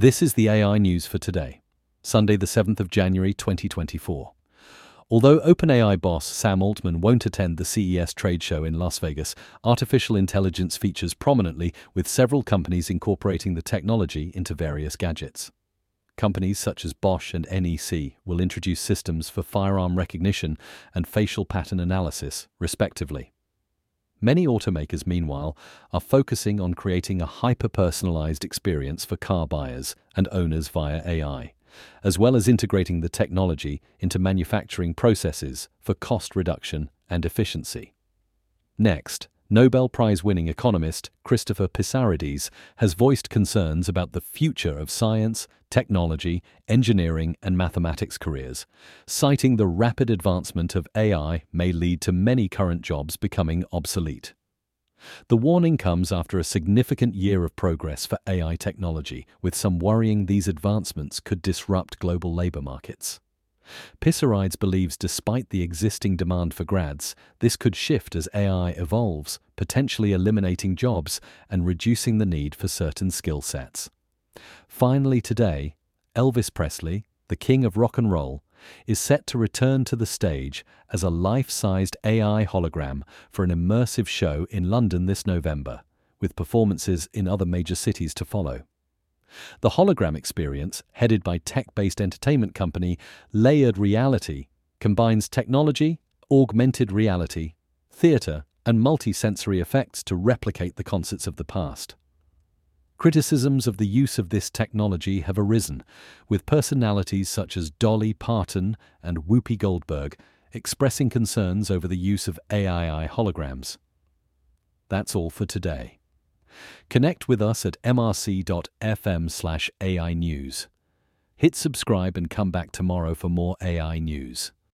This is the AI news for today, Sunday, the 7th of January 2024. Although OpenAI boss Sam Altman won't attend the CES trade show in Las Vegas, artificial intelligence features prominently with several companies incorporating the technology into various gadgets. Companies such as Bosch and NEC will introduce systems for firearm recognition and facial pattern analysis, respectively. Many automakers, meanwhile, are focusing on creating a hyper personalized experience for car buyers and owners via AI, as well as integrating the technology into manufacturing processes for cost reduction and efficiency. Next, Nobel Prize winning economist Christopher Pissarides has voiced concerns about the future of science, technology, engineering, and mathematics careers, citing the rapid advancement of AI may lead to many current jobs becoming obsolete. The warning comes after a significant year of progress for AI technology, with some worrying these advancements could disrupt global labor markets. Pissarides believes despite the existing demand for grads, this could shift as AI evolves, potentially eliminating jobs and reducing the need for certain skill sets. Finally today, Elvis Presley, the king of rock and roll, is set to return to the stage as a life-sized AI hologram for an immersive show in London this November, with performances in other major cities to follow. The hologram experience, headed by tech based entertainment company Layered Reality, combines technology, augmented reality, theatre, and multi-sensory effects to replicate the concerts of the past. Criticisms of the use of this technology have arisen, with personalities such as Dolly Parton and Whoopi Goldberg expressing concerns over the use of AI holograms. That's all for today. Connect with us at mrc.fm slash AI News. Hit subscribe and come back tomorrow for more AI news.